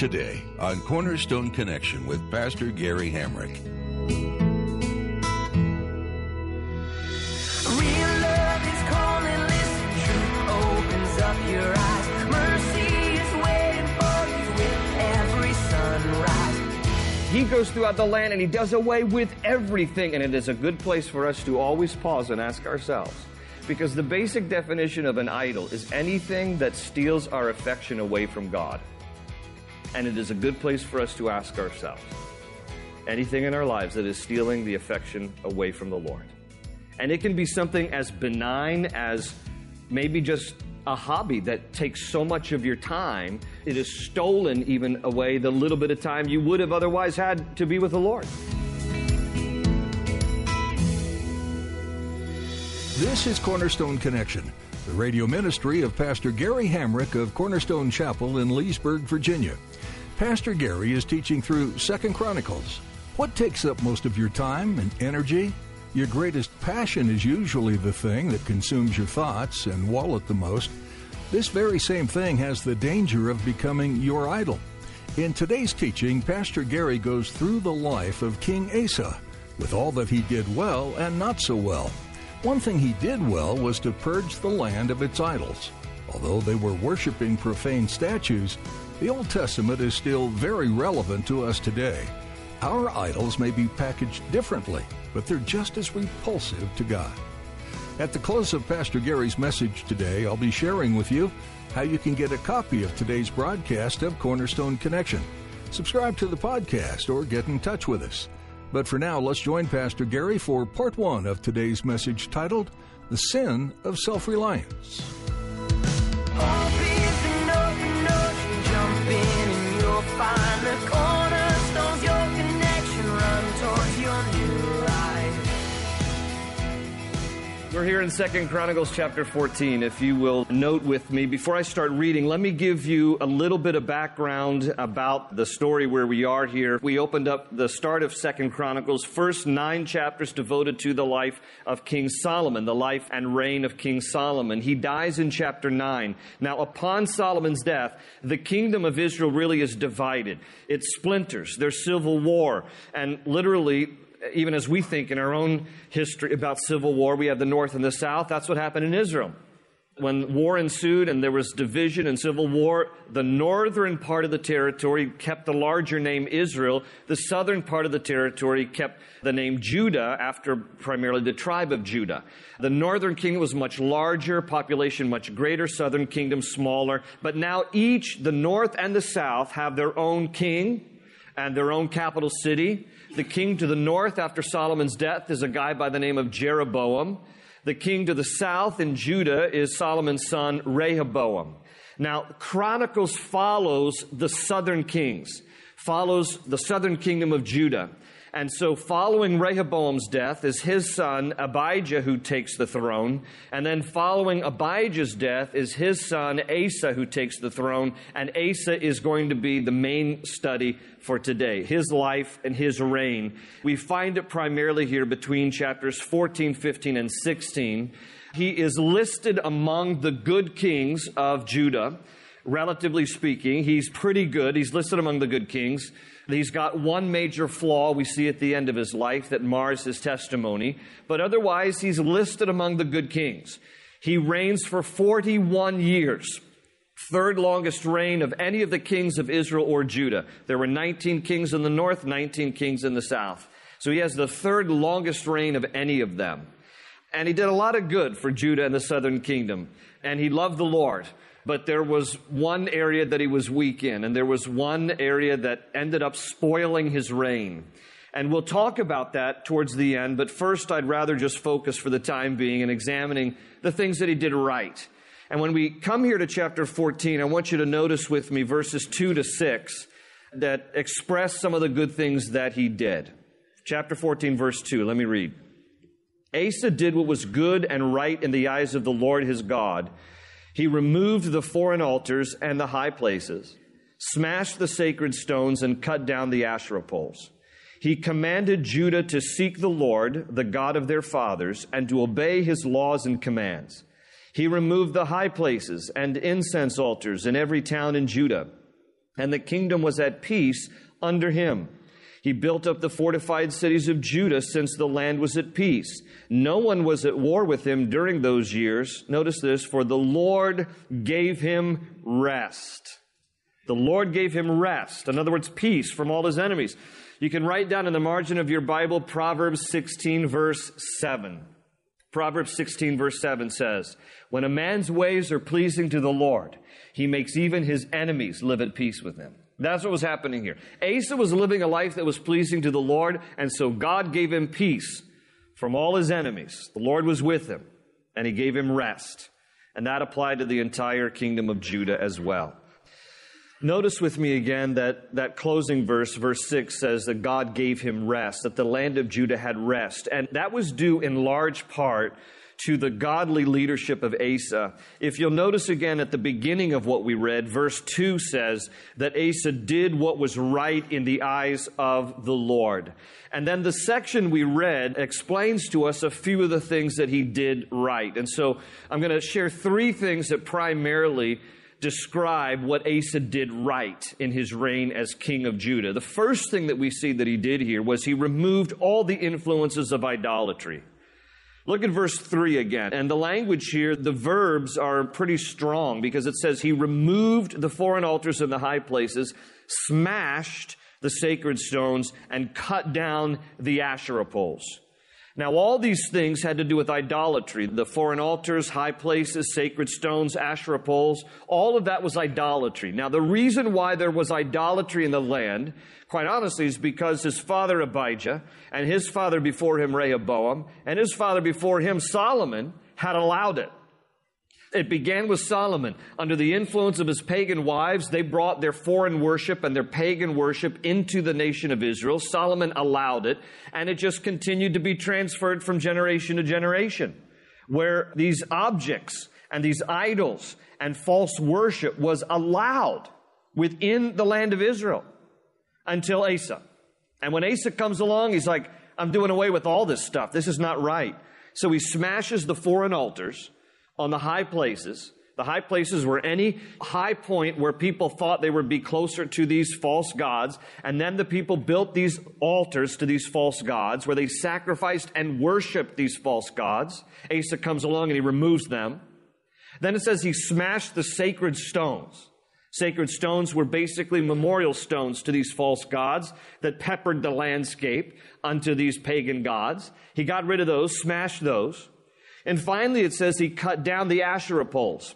today on Cornerstone Connection with Pastor Gary Hamrick. Real love is calling, listen, truth opens up your eyes. Mercy is waiting for you with every sunrise. He goes throughout the land and he does away with everything. And it is a good place for us to always pause and ask ourselves. Because the basic definition of an idol is anything that steals our affection away from God. And it is a good place for us to ask ourselves anything in our lives that is stealing the affection away from the Lord. And it can be something as benign as maybe just a hobby that takes so much of your time, it has stolen even away the little bit of time you would have otherwise had to be with the Lord. This is Cornerstone Connection, the radio ministry of Pastor Gary Hamrick of Cornerstone Chapel in Leesburg, Virginia. Pastor Gary is teaching through Second Chronicles. What takes up most of your time and energy? Your greatest passion is usually the thing that consumes your thoughts and wallet the most. This very same thing has the danger of becoming your idol. In today's teaching, Pastor Gary goes through the life of King Asa, with all that he did well and not so well. One thing he did well was to purge the land of its idols. Although they were worshiping profane statues, the Old Testament is still very relevant to us today. Our idols may be packaged differently, but they're just as repulsive to God. At the close of Pastor Gary's message today, I'll be sharing with you how you can get a copy of today's broadcast of Cornerstone Connection. Subscribe to the podcast or get in touch with us. But for now, let's join Pastor Gary for part one of today's message titled The Sin of Self Reliance. We're here in Second Chronicles chapter 14. If you will note with me, before I start reading, let me give you a little bit of background about the story where we are here. We opened up the start of Second Chronicles, first nine chapters devoted to the life of King Solomon, the life and reign of King Solomon. He dies in chapter 9. Now, upon Solomon's death, the kingdom of Israel really is divided. It splinters. There's civil war. And literally, even as we think in our own history about civil war, we have the North and the South. That's what happened in Israel. When war ensued and there was division and civil war, the northern part of the territory kept the larger name Israel. The southern part of the territory kept the name Judah after primarily the tribe of Judah. The northern kingdom was much larger, population much greater, southern kingdom smaller. But now each, the north and the south, have their own king and their own capital city. The king to the north after Solomon's death is a guy by the name of Jeroboam. The king to the south in Judah is Solomon's son Rehoboam. Now, Chronicles follows the southern kings, follows the southern kingdom of Judah. And so, following Rehoboam's death is his son Abijah who takes the throne. And then, following Abijah's death is his son Asa who takes the throne. And Asa is going to be the main study for today his life and his reign. We find it primarily here between chapters 14, 15, and 16. He is listed among the good kings of Judah relatively speaking. He's pretty good. He's listed among the good kings. He's got one major flaw we see at the end of his life that mars his testimony, but otherwise, he's listed among the good kings. He reigns for 41 years, third longest reign of any of the kings of Israel or Judah. There were 19 kings in the north, 19 kings in the south. So he has the third longest reign of any of them. And he did a lot of good for Judah and the southern kingdom. And he loved the Lord but there was one area that he was weak in, and there was one area that ended up spoiling his reign. And we'll talk about that towards the end, but first I'd rather just focus for the time being in examining the things that he did right. And when we come here to chapter 14, I want you to notice with me verses 2 to 6 that express some of the good things that he did. Chapter 14, verse 2, let me read. Asa did what was good and right in the eyes of the Lord his God he removed the foreign altars and the high places, smashed the sacred stones, and cut down the Asherah poles. He commanded Judah to seek the Lord, the God of their fathers, and to obey his laws and commands. He removed the high places and incense altars in every town in Judah. and the kingdom was at peace under him. He built up the fortified cities of Judah since the land was at peace. No one was at war with him during those years. Notice this, for the Lord gave him rest. The Lord gave him rest. In other words, peace from all his enemies. You can write down in the margin of your Bible Proverbs 16, verse 7. Proverbs 16, verse 7 says, When a man's ways are pleasing to the Lord, he makes even his enemies live at peace with him. That's what was happening here. Asa was living a life that was pleasing to the Lord, and so God gave him peace from all his enemies. The Lord was with him, and he gave him rest. And that applied to the entire kingdom of Judah as well. Notice with me again that that closing verse, verse 6, says that God gave him rest, that the land of Judah had rest. And that was due in large part to the godly leadership of Asa. If you'll notice again at the beginning of what we read, verse 2 says that Asa did what was right in the eyes of the Lord. And then the section we read explains to us a few of the things that he did right. And so I'm going to share three things that primarily describe what Asa did right in his reign as king of Judah. The first thing that we see that he did here was he removed all the influences of idolatry. Look at verse 3 again. And the language here, the verbs are pretty strong because it says he removed the foreign altars in the high places, smashed the sacred stones, and cut down the Asherah poles. Now, all these things had to do with idolatry. The foreign altars, high places, sacred stones, Asherah poles, all of that was idolatry. Now, the reason why there was idolatry in the land, quite honestly, is because his father Abijah and his father before him Rehoboam and his father before him Solomon had allowed it. It began with Solomon. Under the influence of his pagan wives, they brought their foreign worship and their pagan worship into the nation of Israel. Solomon allowed it, and it just continued to be transferred from generation to generation, where these objects and these idols and false worship was allowed within the land of Israel until Asa. And when Asa comes along, he's like, I'm doing away with all this stuff. This is not right. So he smashes the foreign altars on the high places. The high places were any high point where people thought they would be closer to these false gods. And then the people built these altars to these false gods where they sacrificed and worshiped these false gods. Asa comes along and he removes them. Then it says he smashed the sacred stones. Sacred stones were basically memorial stones to these false gods that peppered the landscape unto these pagan gods. He got rid of those, smashed those. And finally, it says he cut down the Asherah poles.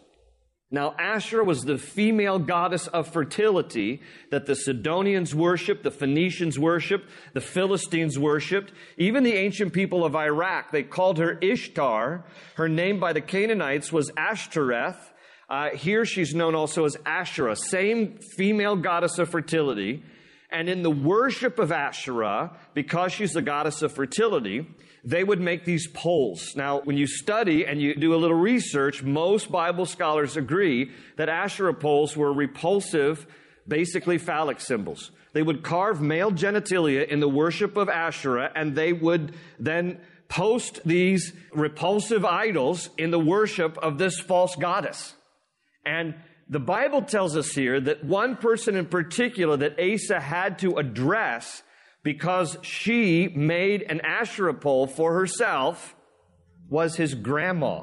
Now, Asherah was the female goddess of fertility that the Sidonians worshiped, the Phoenicians worshiped, the Philistines worshiped, even the ancient people of Iraq. They called her Ishtar. Her name by the Canaanites was Ashtoreth. Uh, here she's known also as Asherah, same female goddess of fertility. And in the worship of Asherah, because she's the goddess of fertility, they would make these poles. Now, when you study and you do a little research, most Bible scholars agree that Asherah poles were repulsive, basically phallic symbols. They would carve male genitalia in the worship of Asherah, and they would then post these repulsive idols in the worship of this false goddess. And the Bible tells us here that one person in particular that Asa had to address because she made an Asherah pole for herself was his grandma.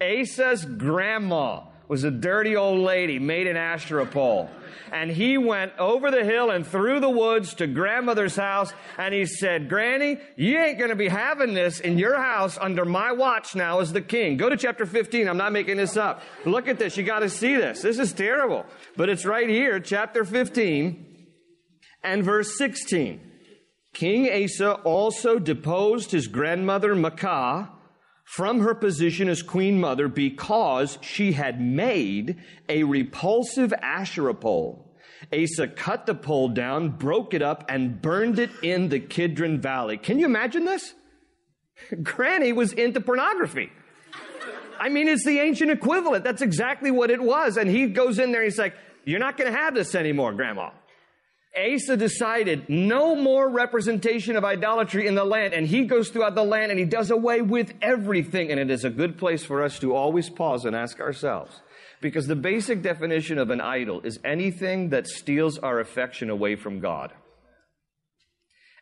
Asa's grandma was a dirty old lady, made an Asherah pole. And he went over the hill and through the woods to grandmother's house and he said, Granny, you ain't gonna be having this in your house under my watch now as the king. Go to chapter 15. I'm not making this up. Look at this. You gotta see this. This is terrible. But it's right here, chapter 15 and verse 16. King Asa also deposed his grandmother Maacah from her position as queen mother because she had made a repulsive Asherah pole. Asa cut the pole down, broke it up, and burned it in the Kidron Valley. Can you imagine this? Granny was into pornography. I mean, it's the ancient equivalent. That's exactly what it was. And he goes in there and he's like, You're not going to have this anymore, Grandma. Asa decided no more representation of idolatry in the land, and he goes throughout the land and he does away with everything. And it is a good place for us to always pause and ask ourselves Because the basic definition of an idol is anything that steals our affection away from God.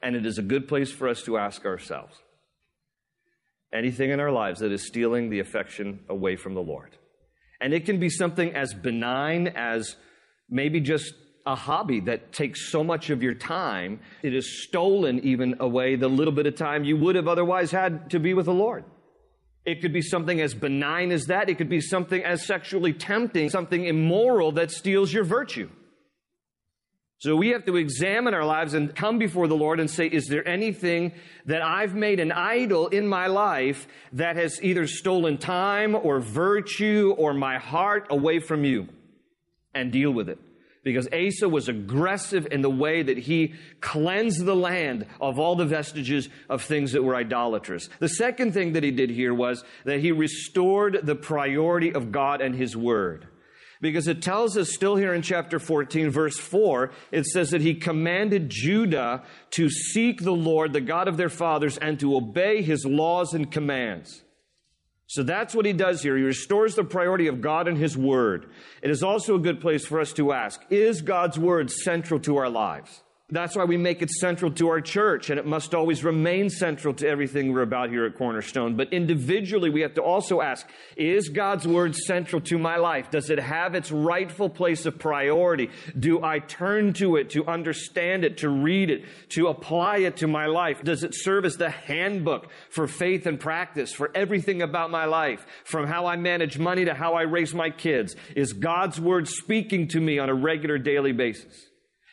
And it is a good place for us to ask ourselves anything in our lives that is stealing the affection away from the Lord. And it can be something as benign as maybe just a hobby that takes so much of your time, it has stolen even away the little bit of time you would have otherwise had to be with the Lord. It could be something as benign as that. It could be something as sexually tempting, something immoral that steals your virtue. So we have to examine our lives and come before the Lord and say, is there anything that I've made an idol in my life that has either stolen time or virtue or my heart away from you? And deal with it. Because Asa was aggressive in the way that he cleansed the land of all the vestiges of things that were idolatrous. The second thing that he did here was that he restored the priority of God and his word. Because it tells us still here in chapter 14, verse 4, it says that he commanded Judah to seek the Lord, the God of their fathers, and to obey his laws and commands. So that's what he does here. He restores the priority of God and his word. It is also a good place for us to ask, is God's word central to our lives? That's why we make it central to our church, and it must always remain central to everything we're about here at Cornerstone. But individually, we have to also ask, is God's Word central to my life? Does it have its rightful place of priority? Do I turn to it to understand it, to read it, to apply it to my life? Does it serve as the handbook for faith and practice for everything about my life, from how I manage money to how I raise my kids? Is God's Word speaking to me on a regular daily basis?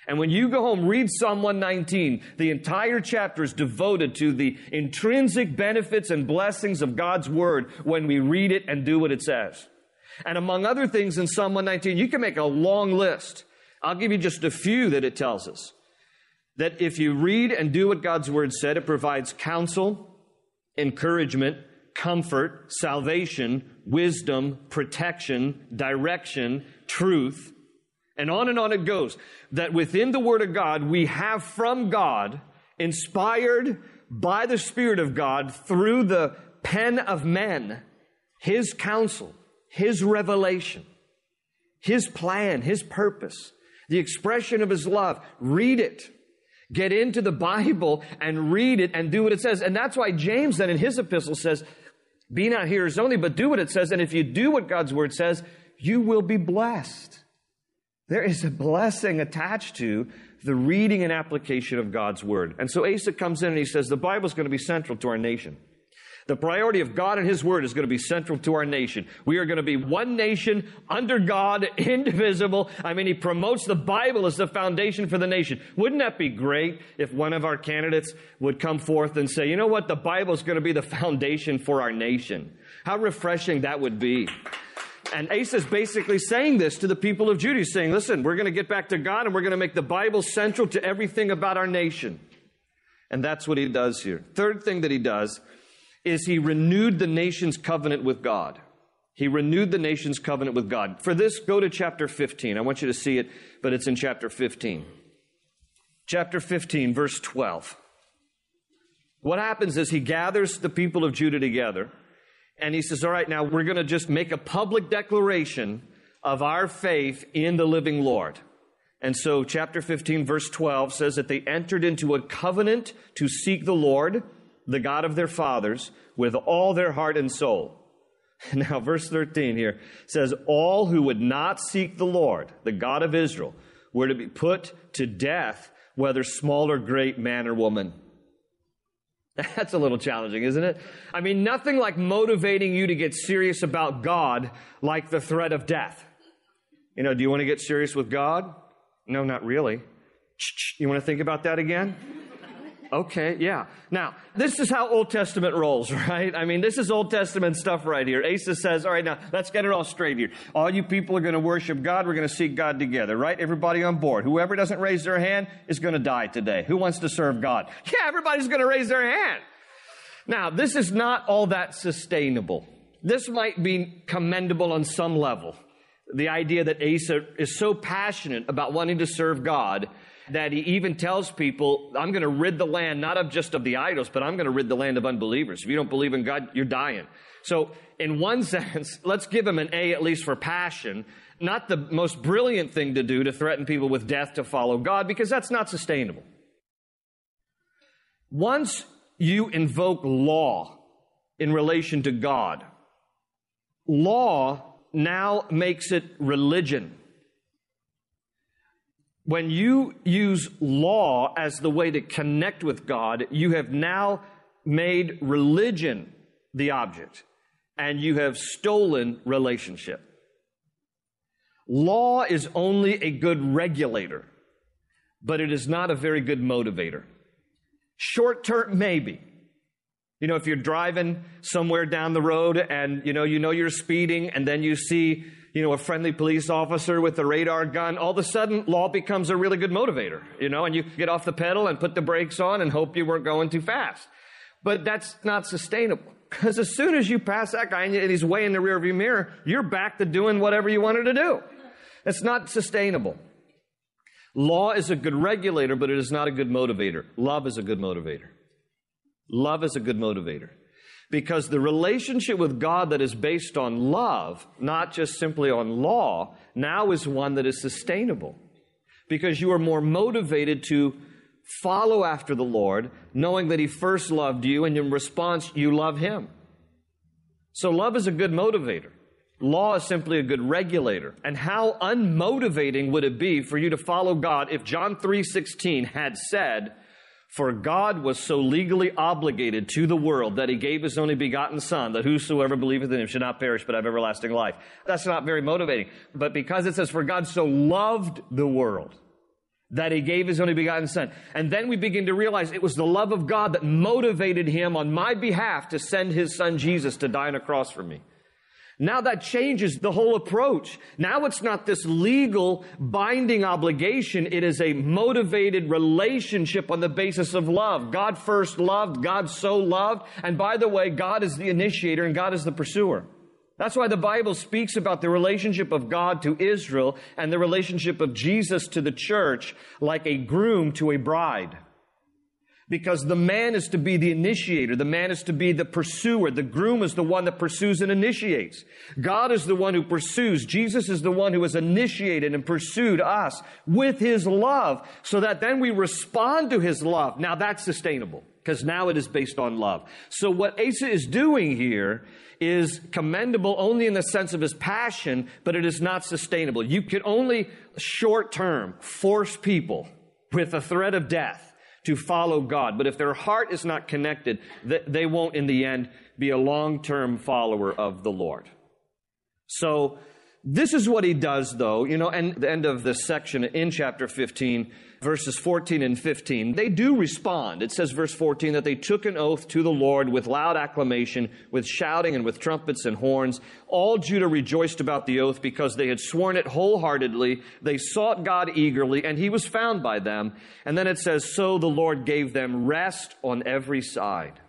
And when you go home, read Psalm 119. The entire chapter is devoted to the intrinsic benefits and blessings of God's Word when we read it and do what it says. And among other things in Psalm 119, you can make a long list. I'll give you just a few that it tells us. That if you read and do what God's Word said, it provides counsel, encouragement, comfort, salvation, wisdom, protection, direction, truth, and on and on it goes. That within the Word of God, we have from God, inspired by the Spirit of God through the pen of men, His counsel, His revelation, His plan, His purpose, the expression of His love. Read it. Get into the Bible and read it and do what it says. And that's why James then in his epistle says, be not hearers only, but do what it says. And if you do what God's word says, you will be blessed. There is a blessing attached to the reading and application of God's Word. And so Asa comes in and he says, the Bible is going to be central to our nation. The priority of God and His Word is going to be central to our nation. We are going to be one nation under God, indivisible. I mean, He promotes the Bible as the foundation for the nation. Wouldn't that be great if one of our candidates would come forth and say, you know what, the Bible is going to be the foundation for our nation? How refreshing that would be. And Asa is basically saying this to the people of Judah. Saying, listen, we're going to get back to God and we're going to make the Bible central to everything about our nation. And that's what he does here. Third thing that he does is he renewed the nation's covenant with God. He renewed the nation's covenant with God. For this, go to chapter 15. I want you to see it, but it's in chapter 15. Chapter 15, verse 12. What happens is he gathers the people of Judah together and he says, All right, now we're going to just make a public declaration of our faith in the living Lord. And so, chapter 15, verse 12 says that they entered into a covenant to seek the Lord, the God of their fathers, with all their heart and soul. Now, verse 13 here says, All who would not seek the Lord, the God of Israel, were to be put to death, whether small or great, man or woman. That's a little challenging, isn't it? I mean, nothing like motivating you to get serious about God like the threat of death. You know, do you want to get serious with God? No, not really. You want to think about that again? Okay, yeah. Now, this is how Old Testament rolls, right? I mean, this is Old Testament stuff right here. Asa says, all right, now, let's get it all straight here. All you people are going to worship God. We're going to seek God together, right? Everybody on board. Whoever doesn't raise their hand is going to die today. Who wants to serve God? Yeah, everybody's going to raise their hand. Now, this is not all that sustainable. This might be commendable on some level. The idea that Asa is so passionate about wanting to serve God that he even tells people, I'm going to rid the land not of just of the idols, but I'm going to rid the land of unbelievers. If you don't believe in God, you're dying. So, in one sense, let's give him an A at least for passion. Not the most brilliant thing to do to threaten people with death to follow God, because that's not sustainable. Once you invoke law in relation to God, law now makes it religion. When you use law as the way to connect with God, you have now made religion the object and you have stolen relationship. Law is only a good regulator, but it is not a very good motivator. Short term, maybe. You know, if you're driving somewhere down the road and, you know, you know you're speeding and then you see, you know, a friendly police officer with a radar gun, all of a sudden law becomes a really good motivator, you know, and you get off the pedal and put the brakes on and hope you weren't going too fast. But that's not sustainable. Because as soon as you pass that guy and he's way in the rearview mirror, you're back to doing whatever you wanted to do. It's not sustainable. Law is a good regulator, but it is not a good motivator. Love is a good motivator. Love is a good motivator. Because the relationship with God that is based on love, not just simply on law, now is one that is sustainable. Because you are more motivated to follow after the Lord, knowing that He first loved you, and in response, you love Him. So, love is a good motivator. Law is simply a good regulator. And how unmotivating would it be for you to follow God if John 3:16 had said, "For God was so legally obligated to the world that he gave his only begotten son that whosoever believeth in him should not perish but have everlasting life." That's not very motivating. But because it says for God so loved the world that he gave his only begotten son. And then we begin to realize it was the love of God that motivated him on my behalf to send his son Jesus to die on a cross for me. Now that changes the whole approach. Now it's not this legal binding obligation. It is a motivated relationship on the basis of love. God first loved, God so loved. And by the way, God is the initiator and God is the pursuer. That's why the Bible speaks about the relationship of God to Israel and the relationship of Jesus to the church like a groom to a bride. Because the man is to be the initiator, the man is to be the pursuer, the groom is the one that pursues and initiates. God is the one who pursues. Jesus is the one who has initiated and pursued us with his love so that then we respond to his love. Now that's sustainable because now it is based on love. So what Asa is doing here is commendable only in the sense of his passion, but it is not sustainable. You can only short term force people with a threat of death to follow God. But if their heart is not connected, they won't in the end be a long term follower of the Lord. So, this is what he does, though, you know, and the end of this section in chapter 15 verses 14 and 15, they do respond. It says, verse 14, that they took an oath to the Lord with loud acclamation, with shouting and with trumpets and horns. All Judah rejoiced about the oath because they had sworn it wholeheartedly. They sought God eagerly, and he was found by them. And then it says, So the Lord gave them rest on every side.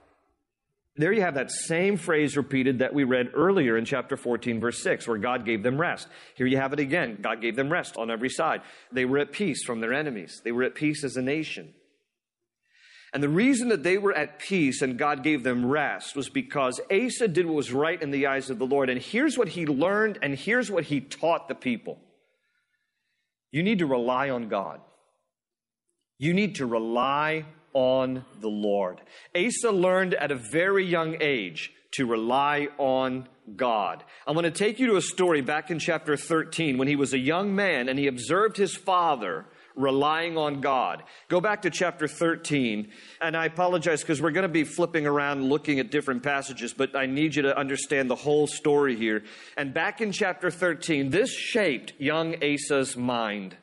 There you have that same phrase repeated that we read earlier in chapter 14, verse 6, where God gave them rest. Here you have it again. God gave them rest on every side. They were at peace from their enemies, they were at peace as a nation. And the reason that they were at peace and God gave them rest was because Asa did what was right in the eyes of the Lord. And here's what he learned, and here's what he taught the people you need to rely on God. You need to rely on the Lord. Asa learned at a very young age to rely on God. I'm going to take you to a story back in chapter 13 when he was a young man and he observed his father relying on God. Go back to chapter 13, and I apologize because we're going to be flipping around looking at different passages, but I need you to understand the whole story here. And back in chapter 13, this shaped young Asa's mind.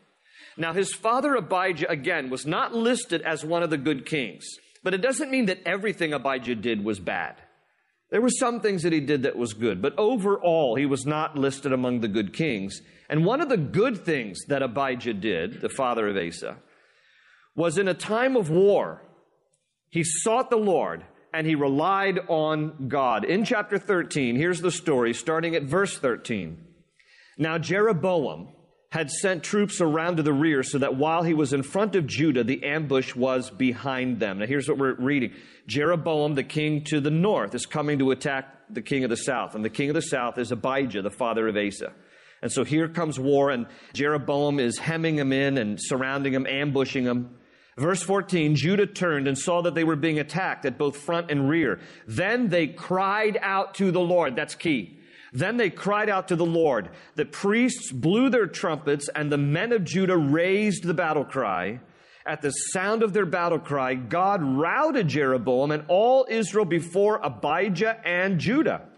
Now, his father Abijah, again, was not listed as one of the good kings, but it doesn't mean that everything Abijah did was bad. There were some things that he did that was good, but overall, he was not listed among the good kings. And one of the good things that Abijah did, the father of Asa, was in a time of war, he sought the Lord and he relied on God. In chapter 13, here's the story, starting at verse 13. Now, Jeroboam, had sent troops around to the rear so that while he was in front of Judah, the ambush was behind them. Now, here's what we're reading Jeroboam, the king to the north, is coming to attack the king of the south. And the king of the south is Abijah, the father of Asa. And so here comes war, and Jeroboam is hemming him in and surrounding him, ambushing him. Verse 14 Judah turned and saw that they were being attacked at both front and rear. Then they cried out to the Lord. That's key. Then they cried out to the Lord. The priests blew their trumpets, and the men of Judah raised the battle cry. At the sound of their battle cry, God routed Jeroboam and all Israel before Abijah and Judah.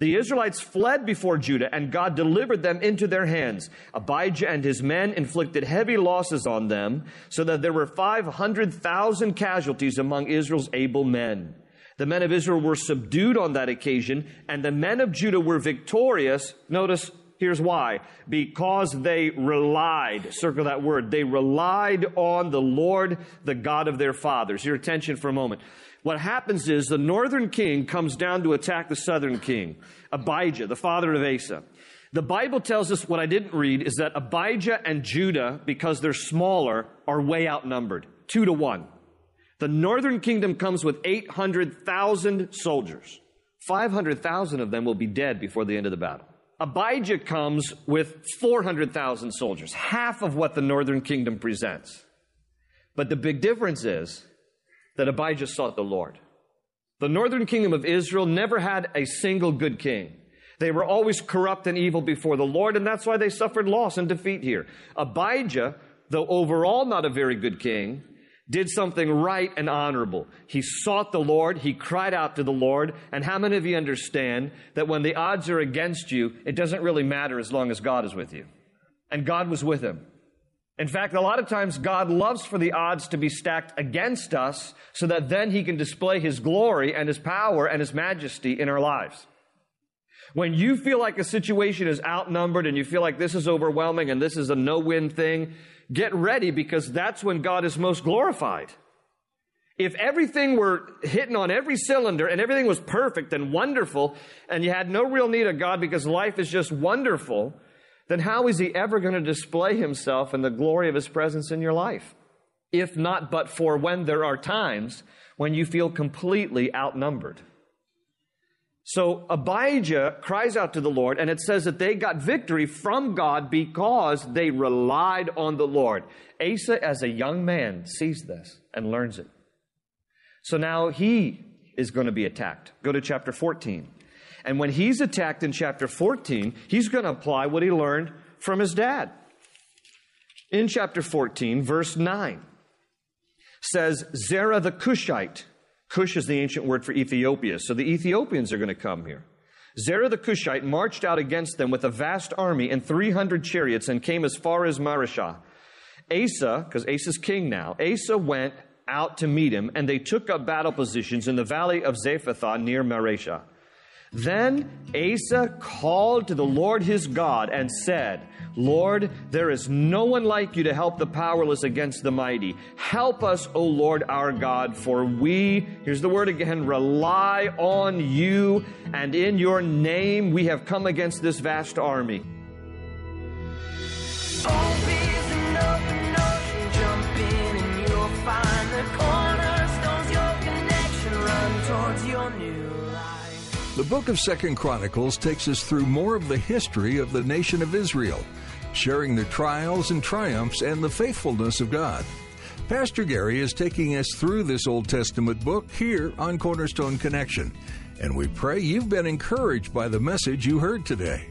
The Israelites fled before Judah, and God delivered them into their hands. Abijah and his men inflicted heavy losses on them, so that there were 500,000 casualties among Israel's able men. The men of Israel were subdued on that occasion, and the men of Judah were victorious. Notice, here's why. Because they relied, circle that word, they relied on the Lord, the God of their fathers. Your attention for a moment. What happens is the northern king comes down to attack the southern king, Abijah, the father of Asa. The Bible tells us what I didn't read is that Abijah and Judah, because they're smaller, are way outnumbered, two to one. The northern kingdom comes with 800,000 soldiers. 500,000 of them will be dead before the end of the battle. Abijah comes with 400,000 soldiers, half of what the northern kingdom presents. But the big difference is that Abijah sought the Lord. The northern kingdom of Israel never had a single good king. They were always corrupt and evil before the Lord, and that's why they suffered loss and defeat here. Abijah, though overall not a very good king, did something right and honorable. He sought the Lord, he cried out to the Lord, and how many of you understand that when the odds are against you, it doesn't really matter as long as God is with you? And God was with him. In fact, a lot of times God loves for the odds to be stacked against us so that then he can display his glory and his power and his majesty in our lives. When you feel like a situation is outnumbered and you feel like this is overwhelming and this is a no win thing, get ready because that's when God is most glorified. If everything were hitting on every cylinder and everything was perfect and wonderful and you had no real need of God because life is just wonderful, then how is he ever going to display himself and the glory of his presence in your life? If not but for when there are times when you feel completely outnumbered. So Abijah cries out to the Lord, and it says that they got victory from God because they relied on the Lord. Asa, as a young man, sees this and learns it. So now he is going to be attacked. Go to chapter 14. And when he's attacked in chapter 14, he's going to apply what he learned from his dad. In chapter 14, verse 9, says Zerah the Cushite Cush is the ancient word for Ethiopia. So the Ethiopians are going to come here. Zerah the Cushite marched out against them with a vast army and 300 chariots and came as far as Mareshah. Asa, because Asa's king now, Asa went out to meet him and they took up battle positions in the valley of Zephathah near Mareshah. Then Asa called to the Lord his God and said, Lord, there is no one like you to help the powerless against the mighty. Help us, O Lord our God, for we, here's the word again, rely on you, and in your name we have come against this vast army. Oh, The book of Second Chronicles takes us through more of the history of the nation of Israel, sharing the trials and triumphs and the faithfulness of God. Pastor Gary is taking us through this Old Testament book here on Cornerstone Connection, and we pray you've been encouraged by the message you heard today.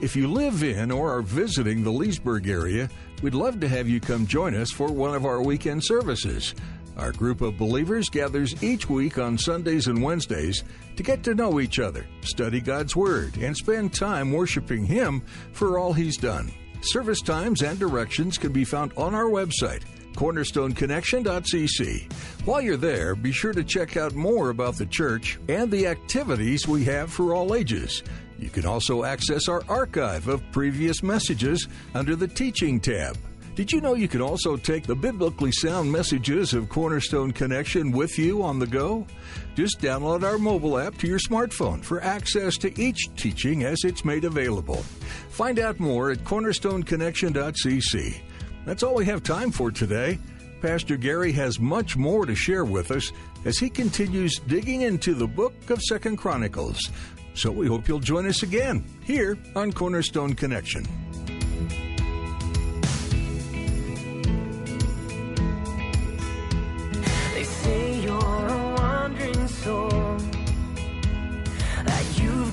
If you live in or are visiting the Leesburg area, we'd love to have you come join us for one of our weekend services. Our group of believers gathers each week on Sundays and Wednesdays to get to know each other, study God's Word, and spend time worshiping Him for all He's done. Service times and directions can be found on our website, cornerstoneconnection.cc. While you're there, be sure to check out more about the church and the activities we have for all ages. You can also access our archive of previous messages under the Teaching tab. Did you know you can also take the biblically sound messages of Cornerstone Connection with you on the go? Just download our mobile app to your smartphone for access to each teaching as it's made available. Find out more at cornerstoneconnection.cc. That's all we have time for today. Pastor Gary has much more to share with us as he continues digging into the book of Second Chronicles. So we hope you'll join us again here on Cornerstone Connection.